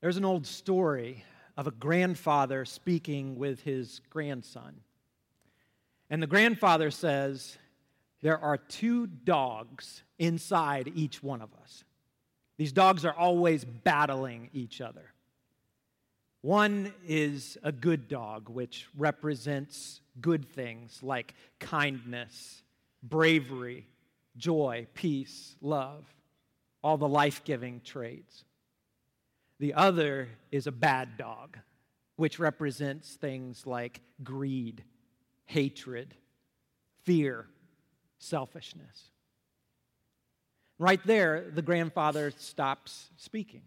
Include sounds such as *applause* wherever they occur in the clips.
There's an old story of a grandfather speaking with his grandson. And the grandfather says, There are two dogs inside each one of us. These dogs are always battling each other. One is a good dog, which represents good things like kindness, bravery, joy, peace, love, all the life giving traits. The other is a bad dog, which represents things like greed, hatred, fear, selfishness. Right there, the grandfather stops speaking.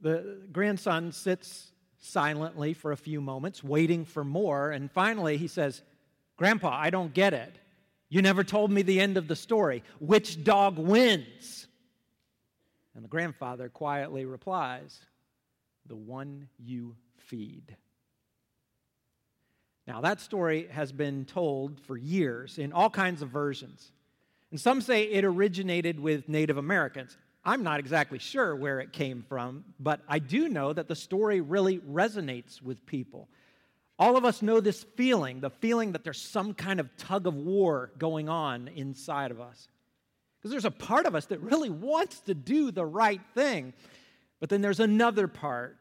The grandson sits silently for a few moments, waiting for more, and finally he says, Grandpa, I don't get it. You never told me the end of the story. Which dog wins? And the grandfather quietly replies, The one you feed. Now, that story has been told for years in all kinds of versions. And some say it originated with Native Americans. I'm not exactly sure where it came from, but I do know that the story really resonates with people. All of us know this feeling the feeling that there's some kind of tug of war going on inside of us. Because there's a part of us that really wants to do the right thing, but then there's another part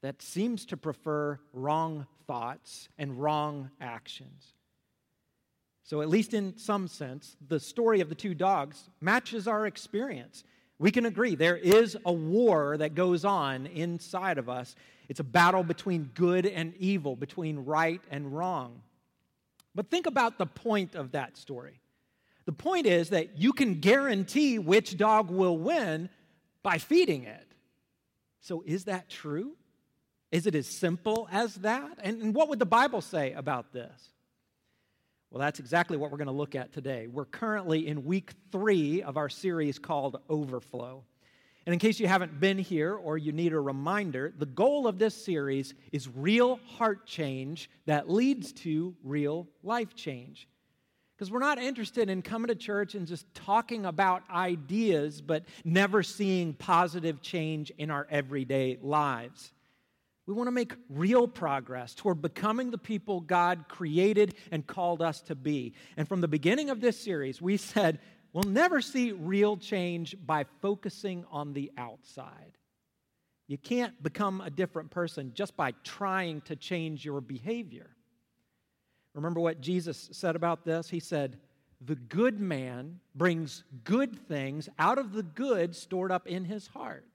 that seems to prefer wrong thoughts and wrong actions. So, at least in some sense, the story of the two dogs matches our experience. We can agree there is a war that goes on inside of us. It's a battle between good and evil, between right and wrong. But think about the point of that story. The point is that you can guarantee which dog will win by feeding it. So, is that true? Is it as simple as that? And, what would the Bible say about this? Well, that's exactly what we're going to look at today. We're currently in week three of our series called Overflow. And in case you haven't been here or you need a reminder, the goal of this series is real heart change that leads to real life change. Because we're not interested in coming to church and just talking about ideas, but never seeing positive change in our everyday lives. We want to make real progress toward becoming the people God created and called us to be. And from the beginning of this series, we said we'll never see real change by focusing on the outside. You can't become a different person just by trying to change your behavior. Remember what Jesus said about this? He said, The good man brings good things out of the good stored up in his heart.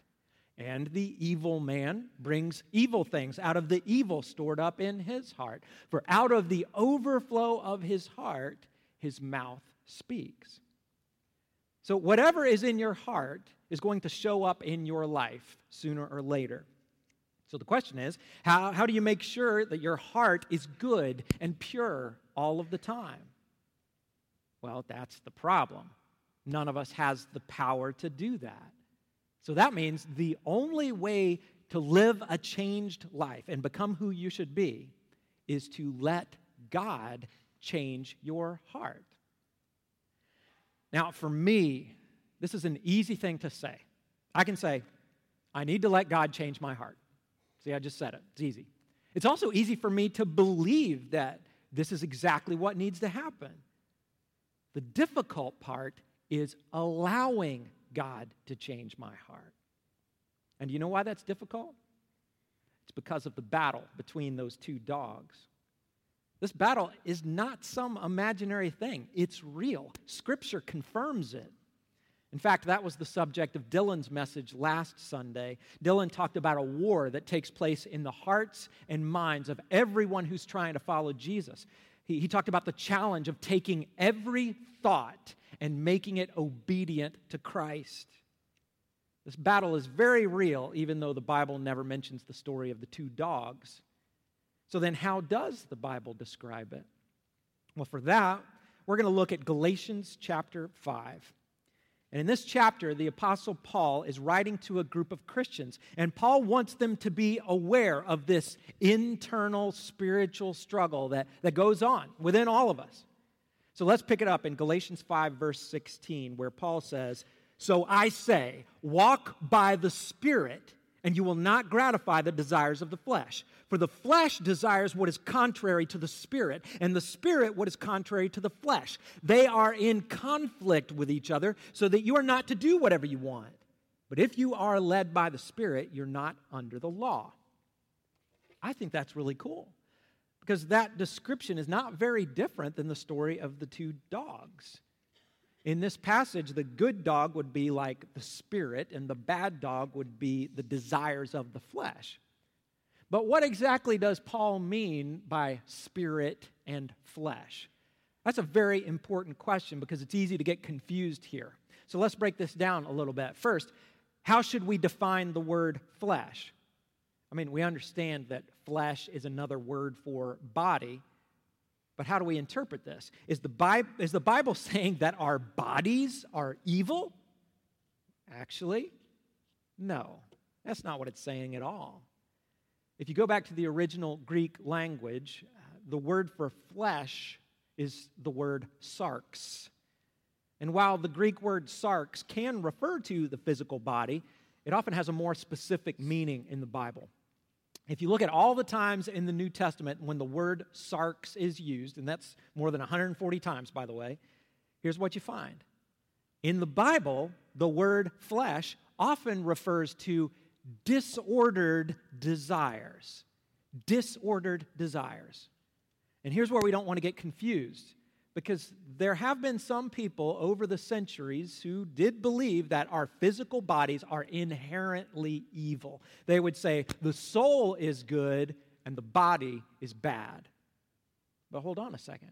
And the evil man brings evil things out of the evil stored up in his heart. For out of the overflow of his heart, his mouth speaks. So, whatever is in your heart is going to show up in your life sooner or later. So the question is how, how do you make sure that your heart is good and pure all of the time? Well, that's the problem. None of us has the power to do that. So that means the only way to live a changed life and become who you should be is to let God change your heart. Now, for me, this is an easy thing to say. I can say, I need to let God change my heart. See, I just said it. It's easy. It's also easy for me to believe that this is exactly what needs to happen. The difficult part is allowing God to change my heart. And you know why that's difficult? It's because of the battle between those two dogs. This battle is not some imaginary thing, it's real. Scripture confirms it. In fact, that was the subject of Dylan's message last Sunday. Dylan talked about a war that takes place in the hearts and minds of everyone who's trying to follow Jesus. He, he talked about the challenge of taking every thought and making it obedient to Christ. This battle is very real, even though the Bible never mentions the story of the two dogs. So, then how does the Bible describe it? Well, for that, we're going to look at Galatians chapter 5. And in this chapter, the Apostle Paul is writing to a group of Christians, and Paul wants them to be aware of this internal spiritual struggle that, that goes on within all of us. So let's pick it up in Galatians 5, verse 16, where Paul says, So I say, walk by the Spirit, and you will not gratify the desires of the flesh. For the flesh desires what is contrary to the Spirit, and the Spirit what is contrary to the flesh. They are in conflict with each other, so that you are not to do whatever you want. But if you are led by the Spirit, you're not under the law. I think that's really cool because that description is not very different than the story of the two dogs. In this passage, the good dog would be like the spirit, and the bad dog would be the desires of the flesh. But what exactly does Paul mean by spirit and flesh? That's a very important question because it's easy to get confused here. So let's break this down a little bit. First, how should we define the word flesh? I mean, we understand that flesh is another word for body, but how do we interpret this? Is the, Bible, is the Bible *laughs* saying that our bodies are evil? Actually, no. That's not what it's saying at all. If you go back to the original Greek language, uh, the word for flesh is the word sarx. And while the Greek word sarx can refer to the physical body, it often has a more specific meaning in the Bible. If you look at all the times in the New Testament when the word sarx is used, and that's more than 140 times, by the way, here's what you find. In the Bible, the word flesh often refers to disordered desires. Disordered desires. And here's where we don't want to get confused because there have been some people over the centuries who did believe that our physical bodies are inherently evil. They would say the soul is good and the body is bad. But hold on a second.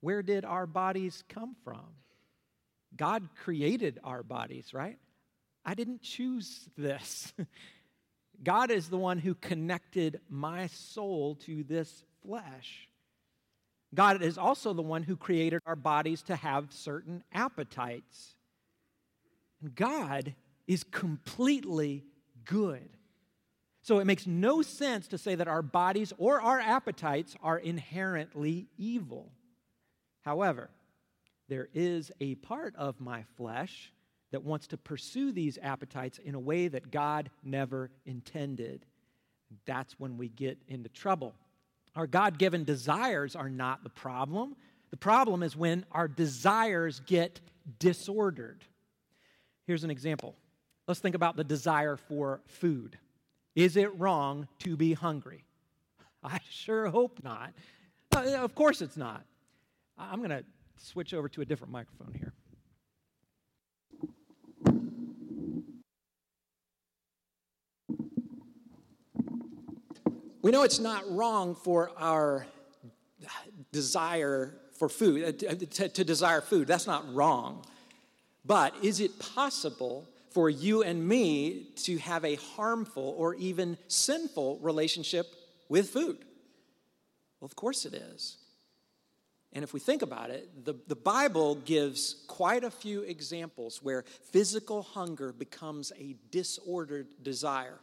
Where did our bodies come from? God created our bodies, right? I didn't choose this. *laughs* God is the one who connected my soul to this flesh. God is also the one who created our bodies to have certain appetites. And God is completely good. So it makes no sense to say that our bodies or our appetites are inherently evil. However, there is a part of my flesh that wants to pursue these appetites in a way that God never intended. That's when we get into trouble. Our God given desires are not the problem. The problem is when our desires get disordered. Here's an example. Let's think about the desire for food. Is it wrong to be hungry? *laughs* I sure hope not. Uh, of course it's not. I'm going to switch over to a different microphone here. We know it's not wrong for our desire for food, uh, to, to, desire food. That's not wrong. But is it possible for you and me to have a harmful or even sinful relationship with food? Well, of course it is. And if we think about it, the, the Bible gives quite a few examples where physical hunger becomes a disordered desire.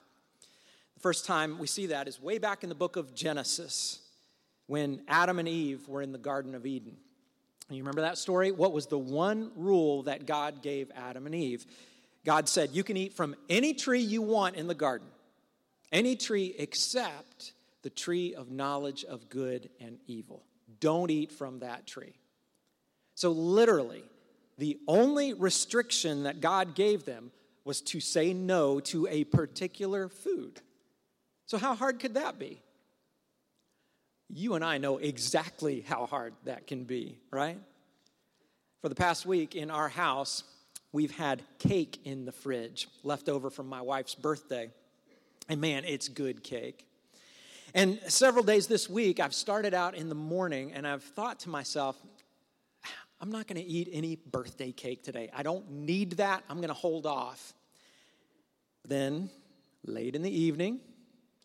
First time we see that is way back in the book of Genesis when Adam and Eve were in the Garden of Eden. You remember that story? What was the one rule that God gave Adam and Eve? God said, You can eat from any tree you want in the garden, any tree except the tree of knowledge of good and evil. Don't eat from that tree. So, literally, the only restriction that God gave them was to say no to a particular food. So, how hard could that be? You and I know exactly how hard that can be, right? For the past week in our house, we've had cake in the fridge left over from my wife's birthday. And man, it's good cake. And several days this week, I've started out in the morning and I've thought to myself, I'm not going to eat any birthday cake today. I don't need that. I'm going to hold off. Then, late in the evening,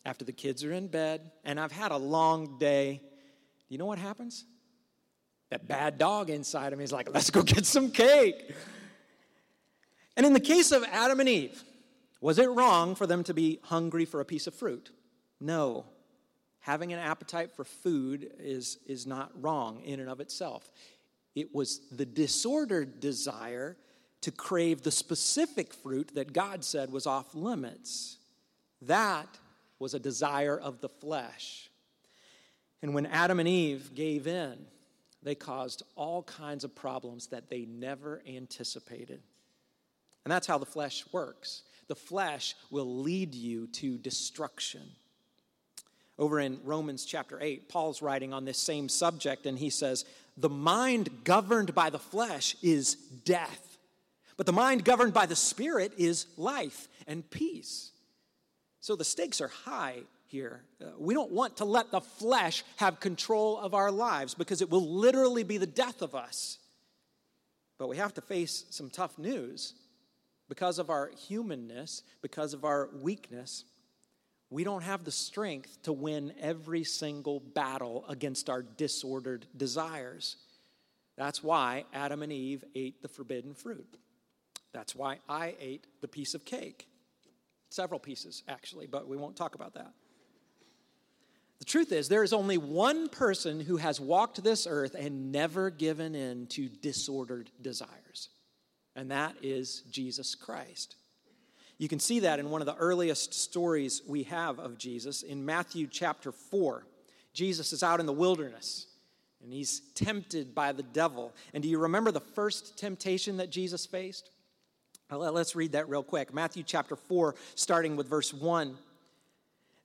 after the kids are in bed, and I've had a long day, you know what happens? That bad dog inside of me is like, let's go get some cake. And in the case of Adam and Eve, was it wrong for them to be hungry for a piece of fruit? No. Having an appetite for food is, is not wrong in and of itself. It was the disordered desire to crave the specific fruit that God said was off limits. That was a desire of the flesh. And when Adam and Eve gave in, they caused all kinds of problems that they never anticipated. And that's how the flesh works. The flesh will lead you to destruction. Over in Romans chapter 8, Paul's writing on this same subject, and he says, The mind governed by the flesh is death, but the mind governed by the Spirit is life and peace. So the stakes are high here. Uh, we don't want to let the flesh have control of our lives because it will literally be the death of us. But we have to face some tough news. Because of our humanness, because of our weakness, we don't have the strength to win every single battle against our disordered desires. That's why Adam and Eve ate the forbidden fruit. That's why I ate the piece of cake. Several pieces, actually, but we won't talk about that. The truth is, there is only one person who has walked this earth and never given in to disordered desires, and that is Jesus Christ. You can see that in one of the earliest stories we have of Jesus in Matthew chapter 4. Jesus is out in the wilderness and he's tempted by the devil. And do you remember the first temptation that Jesus faced? Let's read that real quick. Matthew chapter 4, starting with verse 1.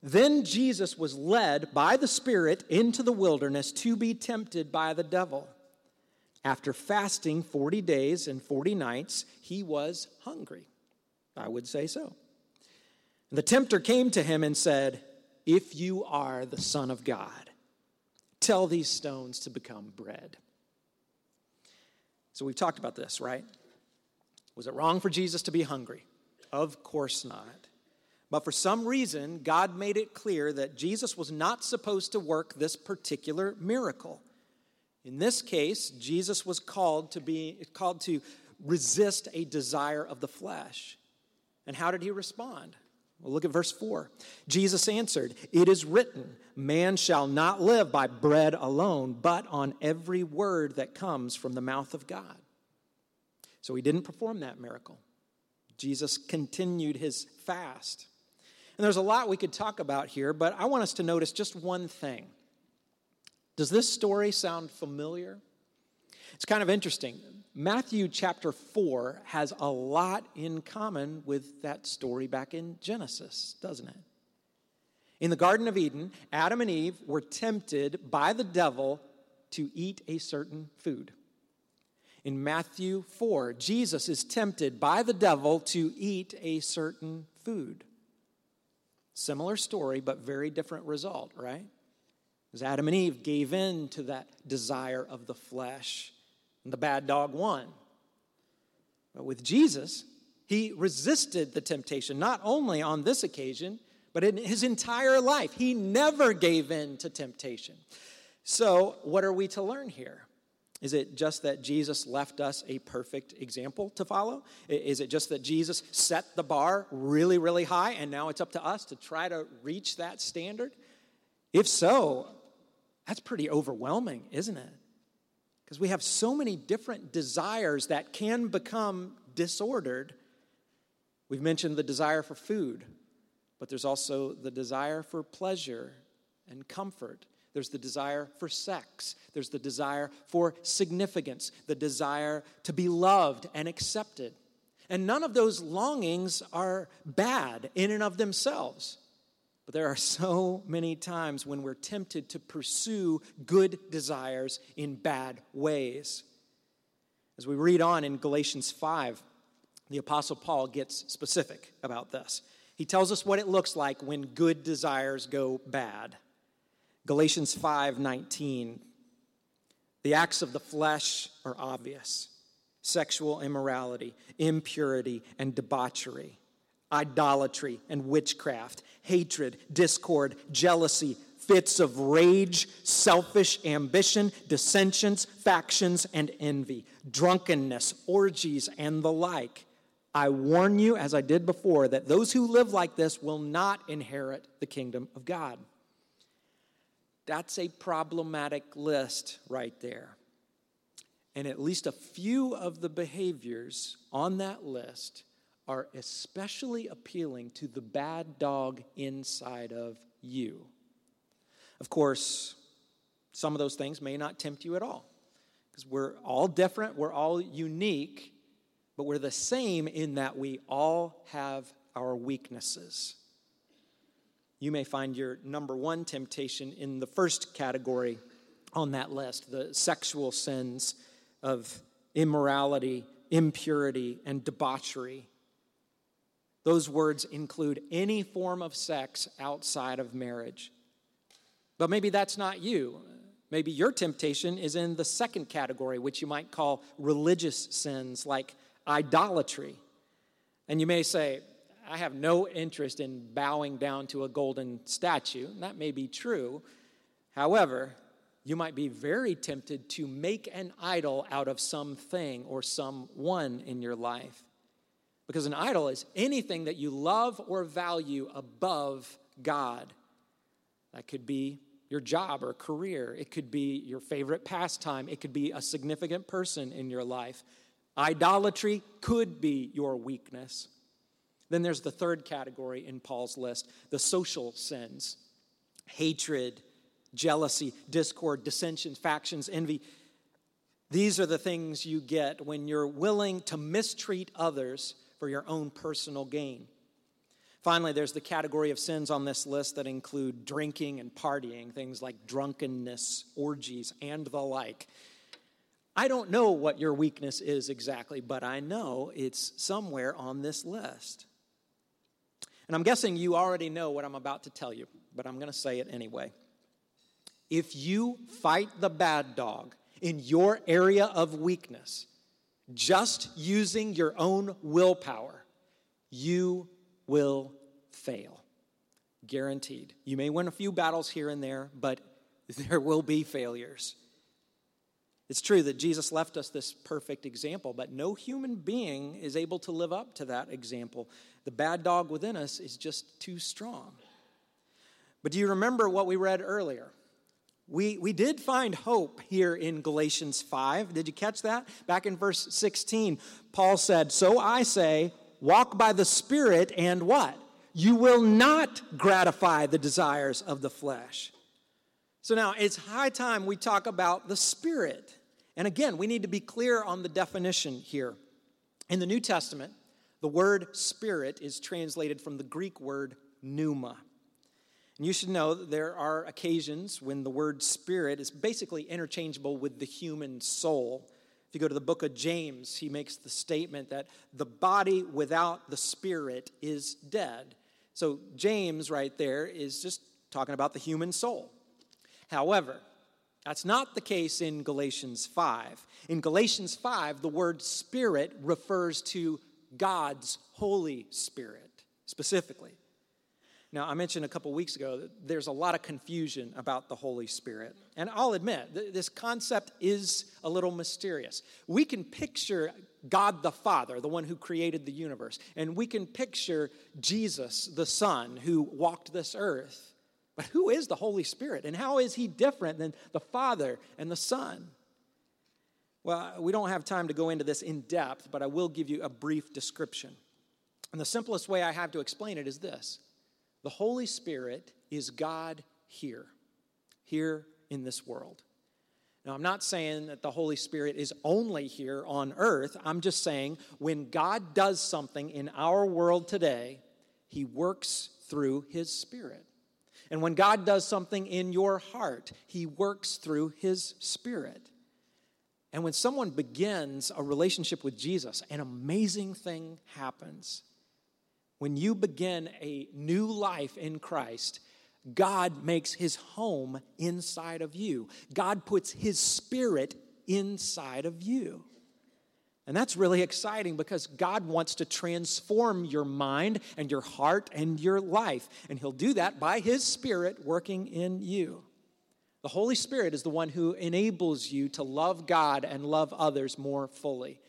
Then Jesus was led by the Spirit into the wilderness to be tempted by the devil. After fasting 40 days and 40 nights, he was hungry. I would say so. The tempter came to him and said, If you are the Son of God, tell these stones to become bread. So we've talked about this, right? Was it wrong for Jesus to be hungry? Of course not. But for some reason, God made it clear that Jesus was not supposed to work this particular miracle. In this case, Jesus was called to be called to resist a desire of the flesh. And how did he respond? Well, look at verse 4. Jesus answered, It is written, Man shall not live by bread alone, but on every word that comes from the mouth of God. So he didn't perform that miracle. Jesus continued his fast. And there's a lot we could talk about here, but I want us to notice just one thing. Does this story sound familiar? It's kind of interesting. Matthew chapter 4 has a lot in common with that story back in Genesis, doesn't it? In the Garden of Eden, Adam and Eve were tempted by the devil to eat a certain food. In Matthew 4, Jesus is tempted by the devil to eat a certain food. Similar story, but very different result, right? Because Adam and Eve gave in to that desire of the flesh, and the bad dog won. But with Jesus, he resisted the temptation, not only on this occasion, but in his entire life. He never gave in to temptation. So, what are we to learn here? Is it just that Jesus left us a perfect example to follow? Is it just that Jesus set the bar really, really high and now it's up to us to try to reach that standard? If so, that's pretty overwhelming, isn't it? Because we have so many different desires that can become disordered. We've mentioned the desire for food, but there's also the desire for pleasure and comfort there's the desire for sex. There's the desire for significance, the desire to be loved and accepted. And none of those longings are bad in and of themselves. But there are *laughs* so many times when we're tempted to pursue good desires in bad ways. As we read on in Galatians 5, the Apostle Paul gets specific about this. He tells us what it looks like when good desires go bad. Galatians 5:19 The acts of the flesh are obvious. Sexual immorality, impurity and debauchery, idolatry and witchcraft, hatred, discord, jealousy, fits of rage, selfish ambition, dissensions, factions, and envy, drunkenness, orgies, and the like. I warn you, as I did before, that those who live like this will not inherit the kingdom of God. That's a problematic list right there. And at least a few of the behaviors on that list are especially appealing to the bad dog inside of you. Of course, some of those things may not tempt you at all because we're all different, we're all unique, but we're the same in that we all have our weaknesses. You may find your number one temptation in the first category on that list the sexual sins of immorality, impurity, and debauchery. Those words include any form of sex outside of marriage. But maybe that's not you. Maybe your temptation is in the second category, which you might call religious sins like idolatry. And you may say, I have no interest in bowing down to a golden statue. That may be true. However, you might be very tempted to make an idol out of something or someone in your life. Because an idol is anything that you love or value above God. That could be your job or career, it could be your favorite pastime, it could be a significant person in your life. Idolatry could be your weakness. Then there's the third category in Paul's list the social sins hatred, jealousy, discord, dissensions, factions, envy. These are the things you get when you're willing to mistreat others for your own personal gain. Finally, there's the category of sins on this list that include drinking and partying, things like drunkenness, orgies, and the like. I don't know what your weakness is exactly, but I know it's somewhere on this list. And I'm guessing you already know what I'm about to tell you, but I'm going to say it anyway. If you fight the bad dog in your area of weakness, just using your own willpower, you will fail. Guaranteed. You may win a few battles here and there, but *laughs* there will be failures. It's true that Jesus left us this perfect example, but no human being is able to live up to that example. The bad dog within us is just too strong. But do you remember what we read earlier? We, we did find hope here in Galatians 5. Did you catch that? Back in verse 16, Paul said, So I say, walk by the Spirit, and what? You will not gratify the desires of the flesh. So now it's high time we talk about the Spirit. And again, we need to be clear on the definition here. In the New Testament, the word Spirit is translated from the Greek word pneuma. And you should know that there are occasions when the word spirit is basically interchangeable with the human soul. If you go to the book of James, he makes the statement that the body without the spirit is dead. So, James, right there, is just talking about the human soul. However, that's not the case in Galatians 5. In Galatians 5, the word spirit refers to God's Holy Spirit specifically. Now, I mentioned a couple weeks ago that there's a lot of confusion about the Holy Spirit. And I'll admit, th- this concept is a little mysterious. We can picture God the Father, the one who created the universe, and we can picture Jesus, the Son, who walked this earth. But who is the Holy Spirit and how is he different than the Father and the Son? Well, we don't have time to go into this in depth, but I will give you a brief description. And the simplest way I have to explain it is this the Holy Spirit is God here, here in this world. Now, I'm not saying that the Holy Spirit is only here on earth. I'm just saying when God does something in our world today, he works through his Spirit. And when God does something in your heart, He works through His Spirit. And when someone begins a relationship with Jesus, an amazing thing happens. When you begin a new life in Christ, God makes his home inside of you. God puts his spirit inside of you. And that's really exciting because God wants to transform your mind and your heart and your life. And He'll do that by His Spirit working in you. The Holy Spirit is the one who enables you to love God and love others more fully.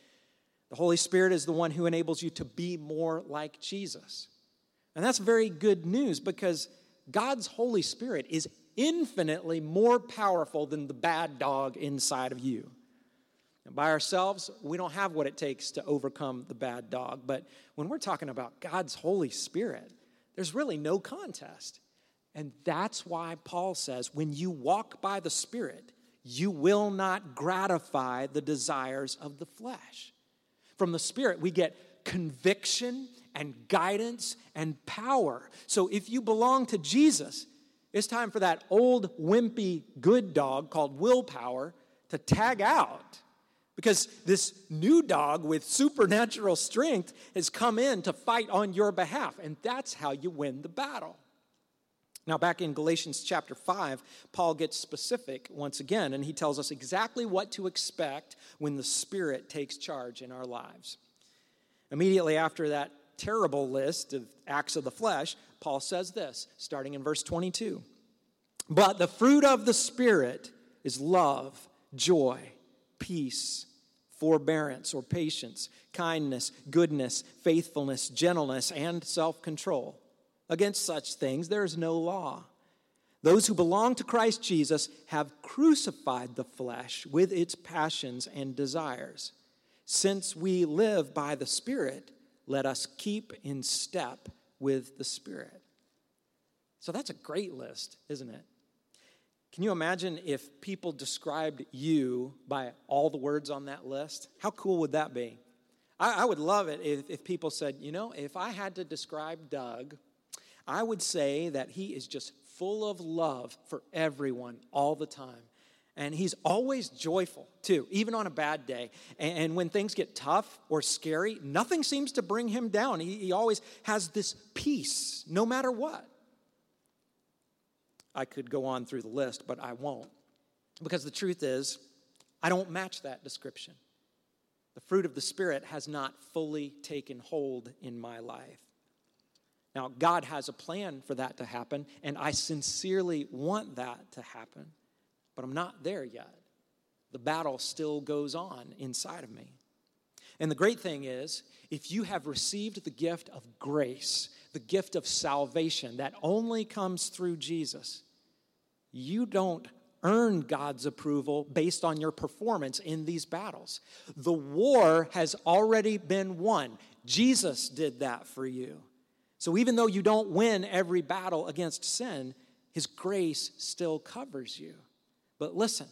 The Holy Spirit is the one who enables you to be more like Jesus. And that's very good news because God's Holy Spirit is infinitely more powerful than the bad dog inside of you. By ourselves, we don't have what it takes to overcome the bad dog. But when we're talking about God's Holy Spirit, there's really no contest. And that's why Paul says when you walk by the Spirit, you will not gratify the desires of the flesh. From the Spirit, we get conviction and guidance and power. So if you belong to Jesus, it's time for that old, wimpy, good dog called willpower to tag out because this new dog with supernatural strength has come in to fight on your behalf, and that's how you win the battle. Now, back in Galatians chapter 5, Paul gets specific once again, and he tells us exactly what to expect when the Spirit takes charge in our lives. Immediately after that terrible list of acts of the flesh, Paul says this, starting in verse 22 But the fruit of the Spirit is love, joy, peace, forbearance or patience, kindness, goodness, faithfulness, gentleness, and self control. Against such things there is no law. Those who belong to Christ Jesus have crucified the flesh with its passions and desires. Since we live by the Spirit, let us keep in step with the Spirit. So that's a great list, isn't it? Can you imagine if people described you by all the words on that list? How cool would that be? I, I would love it if, if people said, you know, if I had to describe Doug, I would say that he is just full of love for everyone all the time. And he's always joyful, too, even on a bad day. And when things get tough or scary, nothing seems to bring him down. He, he always has this peace, no matter what. I could go on through the list, but I won't. Because the truth is, I don't match that description. The fruit of the Spirit has not fully taken hold in my life. Now, God has a plan for that to happen, and I sincerely want that to happen, but I'm not there yet. The battle still goes on inside of me. And the great thing is, if you have received the gift of grace, the gift of salvation that only comes through Jesus, you don't earn God's approval based on your performance in these battles. The war has already been won. Jesus did that for you. So even though you don't win every battle against sin, His grace still covers you. But listen,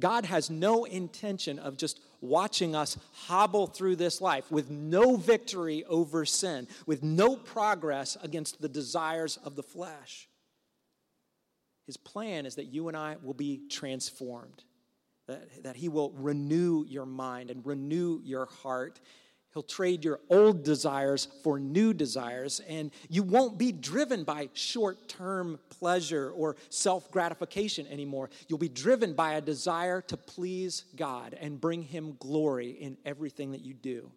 God has no intention of just watching us hobble through this life with no victory over sin, with no progress against the desires of the flesh. His plan is that you and I will be transformed, that, that He will renew your mind and renew your heart. He'll trade your old desires for new desires, and you won't be driven by short term pleasure or self gratification anymore. You'll be driven by a desire to please God and bring Him glory in everything that you do.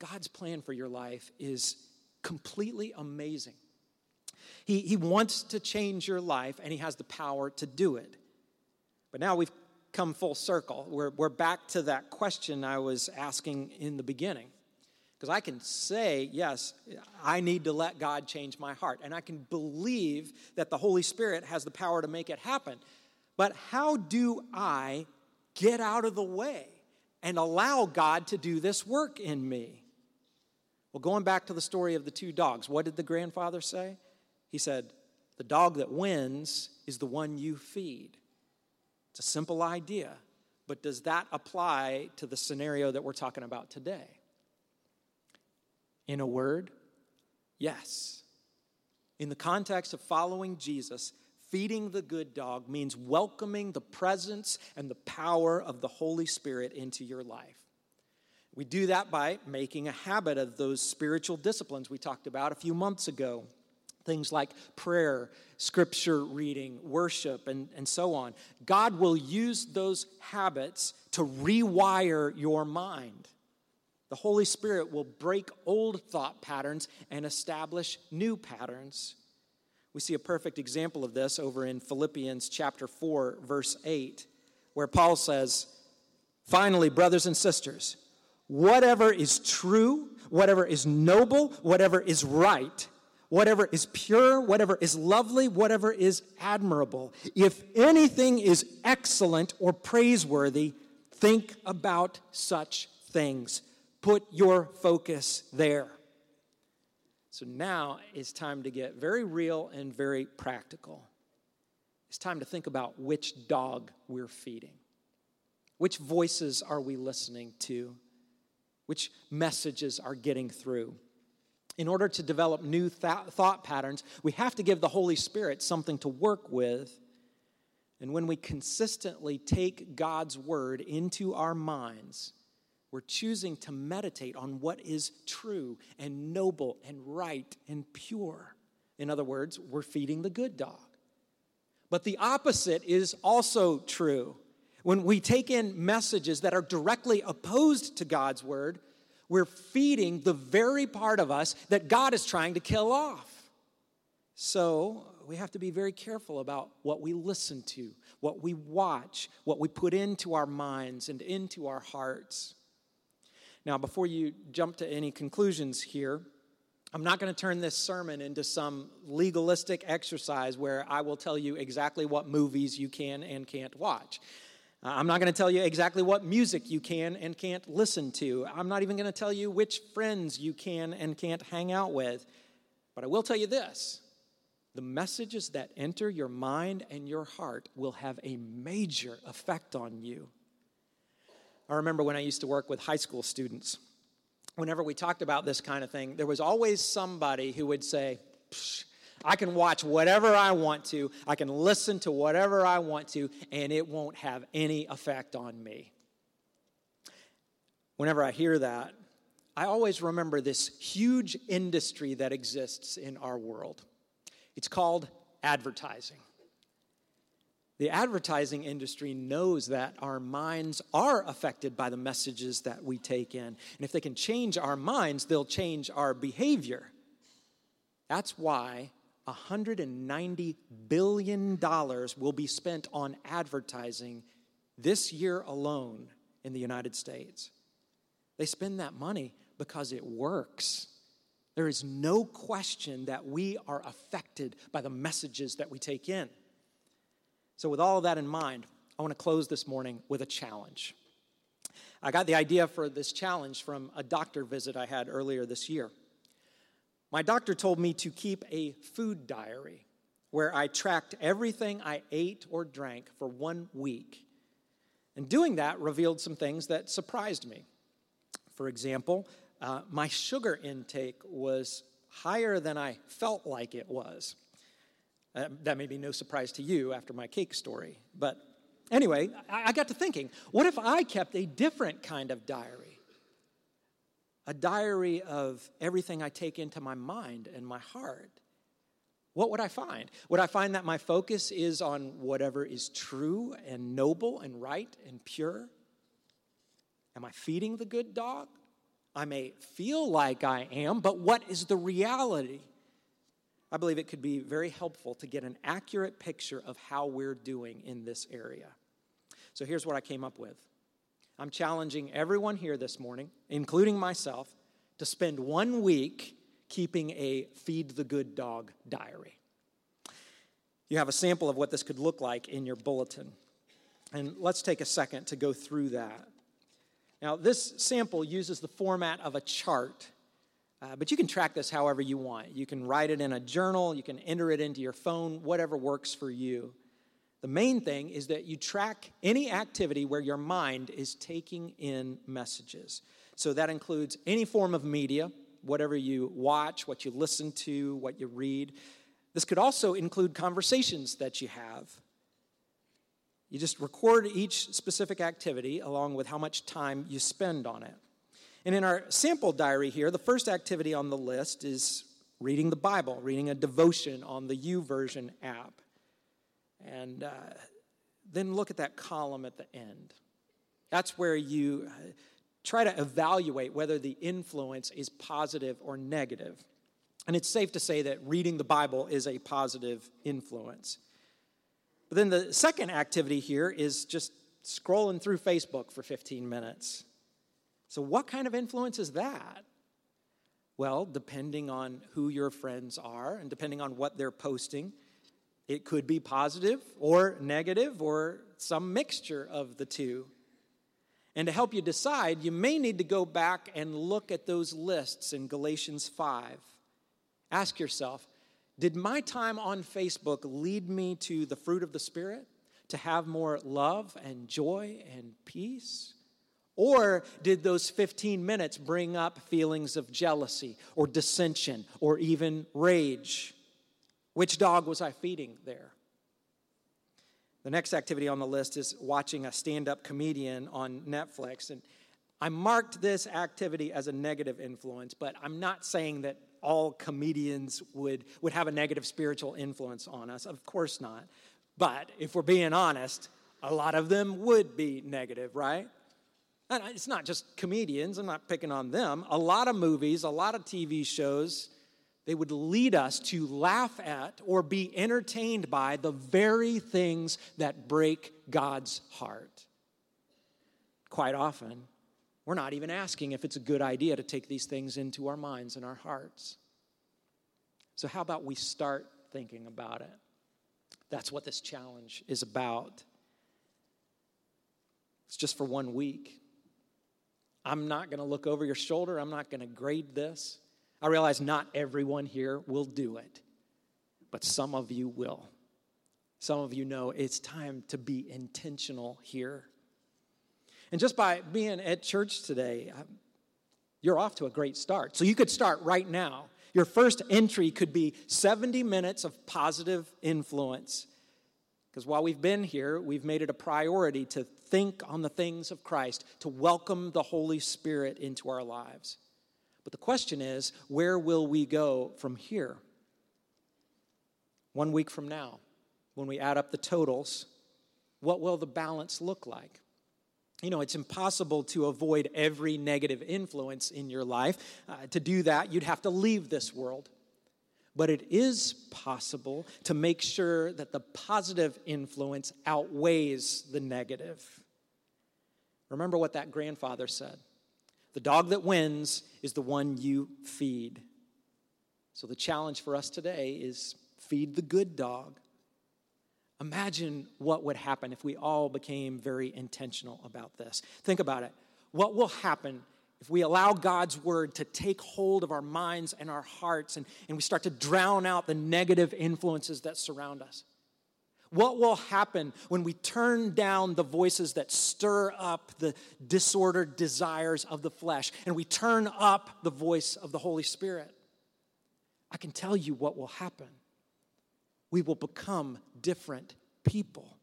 God's plan for your life is completely amazing. He, he wants to change your life, and He has the power to do it. But now we've come full circle. We're, we're back to that question I was asking in the beginning. Because I can say, yes, I need to let God change my heart. And I can believe that the Holy Spirit has the power to make it happen. But how do I get out of the way and allow God to do this work in me? Well, going back to the story of the two dogs, what did the grandfather say? He said, The dog that wins is the one you feed. It's a simple idea, but does that apply to the scenario that we're talking about today? In a word, yes. In the context of following Jesus, feeding the good dog means welcoming the presence and the power of the Holy Spirit into your life. We do that by making a habit of those spiritual disciplines we talked about a few months ago things like prayer, scripture reading, worship, and, and so on. God will use those habits to rewire your mind. The Holy Spirit will break old thought patterns and establish new patterns. We see a perfect example of this over in Philippians chapter 4 verse 8 where Paul says, "Finally, brothers and sisters, whatever is true, whatever is noble, whatever is right, whatever is pure, whatever is lovely, whatever is admirable. If anything is excellent or praiseworthy, Think about such things. Put your focus there. So now it's time to get very real and very practical. It's time to think about which dog we're feeding. Which voices are we listening to? Which messages are getting through? In order to develop new th- thought patterns, we have to give the Holy Spirit something to work with. And when we consistently take God's word into our minds, we're choosing to meditate on what is true and noble and right and pure. In other words, we're feeding the good dog. But the opposite is also true. When we take in messages that are directly opposed to God's word, we're feeding the very part of us that God is trying to kill off. So we have to be very careful about what we listen to, what we watch, what we put into our minds and into our hearts. Now, before you jump to any conclusions here, I'm not going to turn this sermon into some legalistic exercise where I will tell you exactly what movies you can and can't watch. I'm not going to tell you exactly what music you can and can't listen to. I'm not even going to tell you which friends you can and can't hang out with. But I will tell you this the messages that enter your mind and your heart will have a major effect on you. I remember when I used to work with high school students, whenever we talked about this kind of thing, there was always somebody who would say, I can watch whatever I want to, I can listen to whatever I want to, and it won't have any effect on me. Whenever I hear that, I always remember this huge industry that exists in our world. It's called advertising. The advertising industry knows that our minds are affected by the messages that we take in. And if they can change our minds, they'll change our behavior. That's why $190 billion will be spent on advertising this year alone in the United States. They spend that money because it works. There is no question that we are affected by the messages that we take in. So, with all of that in mind, I want to close this morning with a challenge. I got the idea for this challenge from a doctor visit I had earlier this year. My doctor told me to keep a food diary where I tracked everything I ate or drank for one week. And doing that revealed some things that surprised me. For example, uh, my sugar intake was higher than I felt like it was. Uh, that may be no surprise to you after my cake story. But anyway, I, I got to thinking what if I kept a different kind of diary? A diary of everything I take into my mind and my heart. What would I find? Would I find that my focus is on whatever is true and noble and right and pure? Am I feeding the good dog? I may feel like I am, but what is the reality? I believe it could be very helpful to get an accurate picture of how we're doing in this area. So here's what I came up with I'm challenging everyone here this morning, including myself, to spend one week keeping a feed the good dog diary. You have a sample of what this could look like in your bulletin. And let's take a second to go through that. Now, this sample uses the format of a chart uh, but you can track this however you want. You can write it in a journal, you can enter it into your phone, whatever works for you. The main thing is that you track any activity where your mind is taking in messages. So that includes any form of media, whatever you watch, what you listen to, what you read. This could also include conversations that you have. You just record each specific activity along with how much time you spend on it. And in our sample diary here, the first activity on the list is reading the Bible, reading a devotion on the YouVersion app. And uh, then look at that column at the end. That's where you uh, try to evaluate whether the influence is positive or negative. And it's safe to say that reading the Bible is a positive influence. But then the second activity here is just scrolling through Facebook for 15 minutes. So, what kind of influence is that? Well, depending on who your friends are and depending on what they're posting, it could be positive or negative or some mixture of the two. And to help you decide, you may need to go back and look at those lists in Galatians 5. Ask yourself Did my time on Facebook lead me to the fruit of the Spirit? To have more love and joy and peace? Or did those 15 minutes bring up feelings of jealousy or dissension or even rage? Which dog was I feeding there? The next activity on the list is watching a stand up comedian on Netflix. And I marked this activity as a negative influence, but I'm not saying that all comedians would, would have a negative spiritual influence on us. Of course not. But if we're being honest, a lot of them would be negative, right? And it's not just comedians, I'm not picking on them. A lot of movies, a lot of TV shows, they would lead us to laugh at or be entertained by the very things that break God's heart. Quite often, we're not even asking if it's a good idea to take these things into our minds and our hearts. So, how about we start thinking about it? That's what this challenge is about. It's just for one week. I'm not going to look over your shoulder. I'm not going to grade this. I realize not everyone here will do it, but some of you will. Some of you know it's time to be intentional here. And just by being at church today, um, you're off to a great start. So you could start right now. Your first entry could be 70 minutes of positive influence. Because while we've been here, we've made it a priority to think on the things of Christ, to welcome the Holy Spirit into our lives. But the question is, where will we go from here? One week from now, when we add up the totals, what will the balance look like? You know, it's impossible to avoid every negative influence in your life. Uh, to do that, you'd have to leave this world. But it is possible to make sure that the positive influence outweighs the negative. Remember what that grandfather said the dog that wins is the one you feed. So the challenge for us today is feed the good dog. Imagine what would happen if we all became very intentional about this. Think about it. What will happen if we allow God's word to take hold of our minds and our hearts and, and we start to drown out the negative influences that surround us? What will happen when we turn down the voices that stir up the disordered desires of the flesh and we turn up the voice of the Holy Spirit? I can tell you what will happen. We will become different people.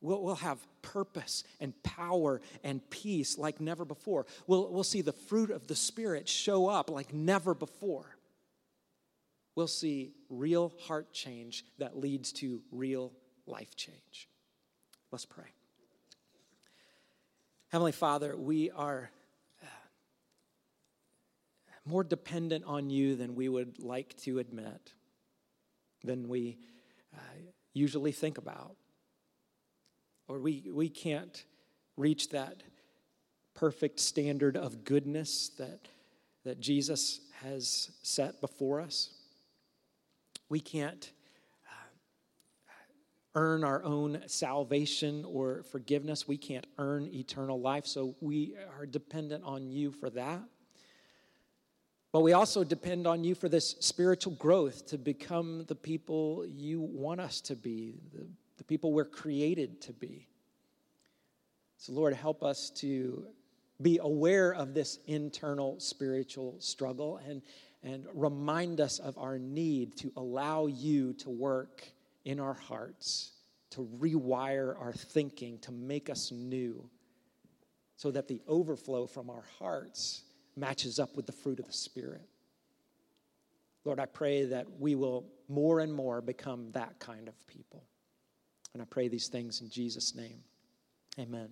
We'll, we'll have purpose and power and peace like never before. We'll, we'll see the fruit of the Spirit show up like never before we'll see real heart change that leads to real life change. Let's pray. Heavenly Father, we are uh, more dependent on you than we would like to admit, than we uh, usually think about. Or we, we can't reach that perfect standard of goodness that, that Jesus has set before us. We can't uh, earn our own salvation or forgiveness. We can't earn eternal life, so we are dependent on you for that. But we also depend on you for this spiritual growth to become the people you want us to be, the, the people we're created to be. So, Lord, help us to be aware of this internal spiritual struggle and and remind us of our need to allow you to work in our hearts, to rewire our thinking, to make us new, so that the overflow from our hearts matches up with the fruit of the Spirit. Lord, I pray that we will more and more become that kind of people. And I pray these things in Jesus' name. Amen.